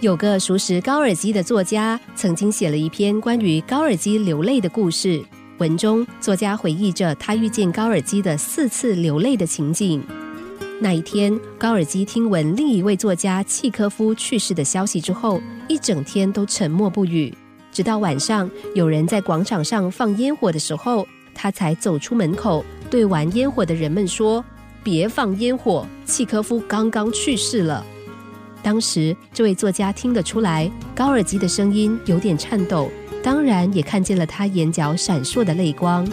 有个熟识高尔基的作家，曾经写了一篇关于高尔基流泪的故事。文中，作家回忆着他遇见高尔基的四次流泪的情景。那一天，高尔基听闻另一位作家契科夫去世的消息之后，一整天都沉默不语。直到晚上，有人在广场上放烟火的时候，他才走出门口，对玩烟火的人们说：“别放烟火，契科夫刚刚去世了。”当时，这位作家听得出来，高尔基的声音有点颤抖，当然也看见了他眼角闪烁的泪光。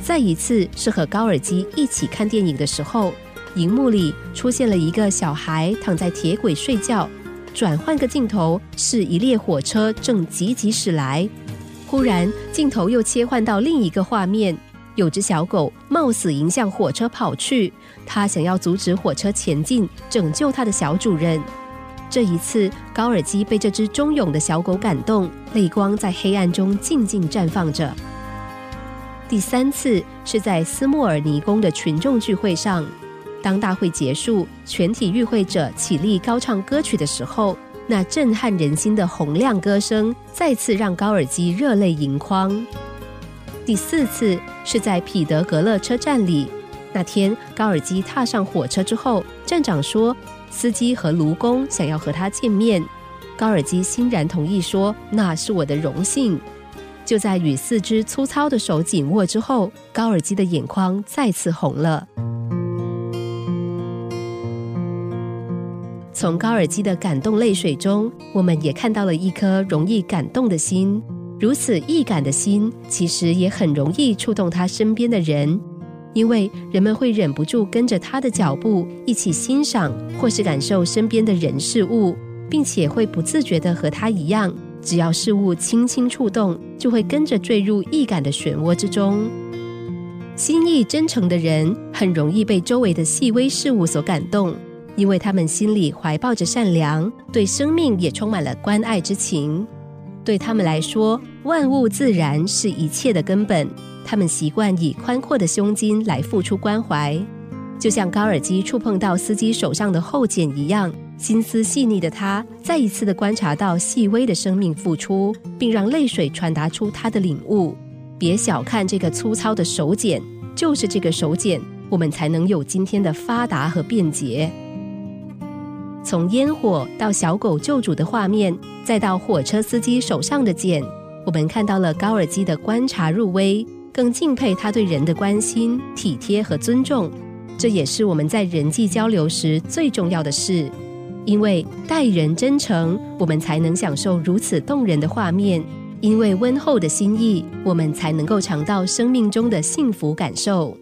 再一次是和高尔基一起看电影的时候，荧幕里出现了一个小孩躺在铁轨睡觉，转换个镜头，是一列火车正急急驶来，忽然镜头又切换到另一个画面。有只小狗冒死迎向火车跑去，它想要阻止火车前进，拯救它的小主人。这一次，高尔基被这只忠勇的小狗感动，泪光在黑暗中静静绽放着。第三次是在斯莫尔尼宫的群众聚会上，当大会结束，全体与会者起立高唱歌曲的时候，那震撼人心的洪亮歌声再次让高尔基热泪盈眶。第四次是在彼得格勒车站里。那天，高尔基踏上火车之后，站长说，司机和卢工想要和他见面。高尔基欣然同意说：“那是我的荣幸。”就在与四只粗糙的手紧握之后，高尔基的眼眶再次红了。从高尔基的感动泪水中，我们也看到了一颗容易感动的心。如此易感的心，其实也很容易触动他身边的人，因为人们会忍不住跟着他的脚步一起欣赏或是感受身边的人事物，并且会不自觉的和他一样，只要事物轻轻触动，就会跟着坠入易感的漩涡之中。心意真诚的人很容易被周围的细微事物所感动，因为他们心里怀抱着善良，对生命也充满了关爱之情。对他们来说，万物自然是一切的根本。他们习惯以宽阔的胸襟来付出关怀，就像高尔基触碰到司机手上的厚茧一样。心思细腻的他，再一次的观察到细微的生命付出，并让泪水传达出他的领悟。别小看这个粗糙的手茧，就是这个手茧，我们才能有今天的发达和便捷。从烟火到小狗救主的画面，再到火车司机手上的茧，我们看到了高尔基的观察入微，更敬佩他对人的关心、体贴和尊重。这也是我们在人际交流时最重要的事，因为待人真诚，我们才能享受如此动人的画面；因为温厚的心意，我们才能够尝到生命中的幸福感受。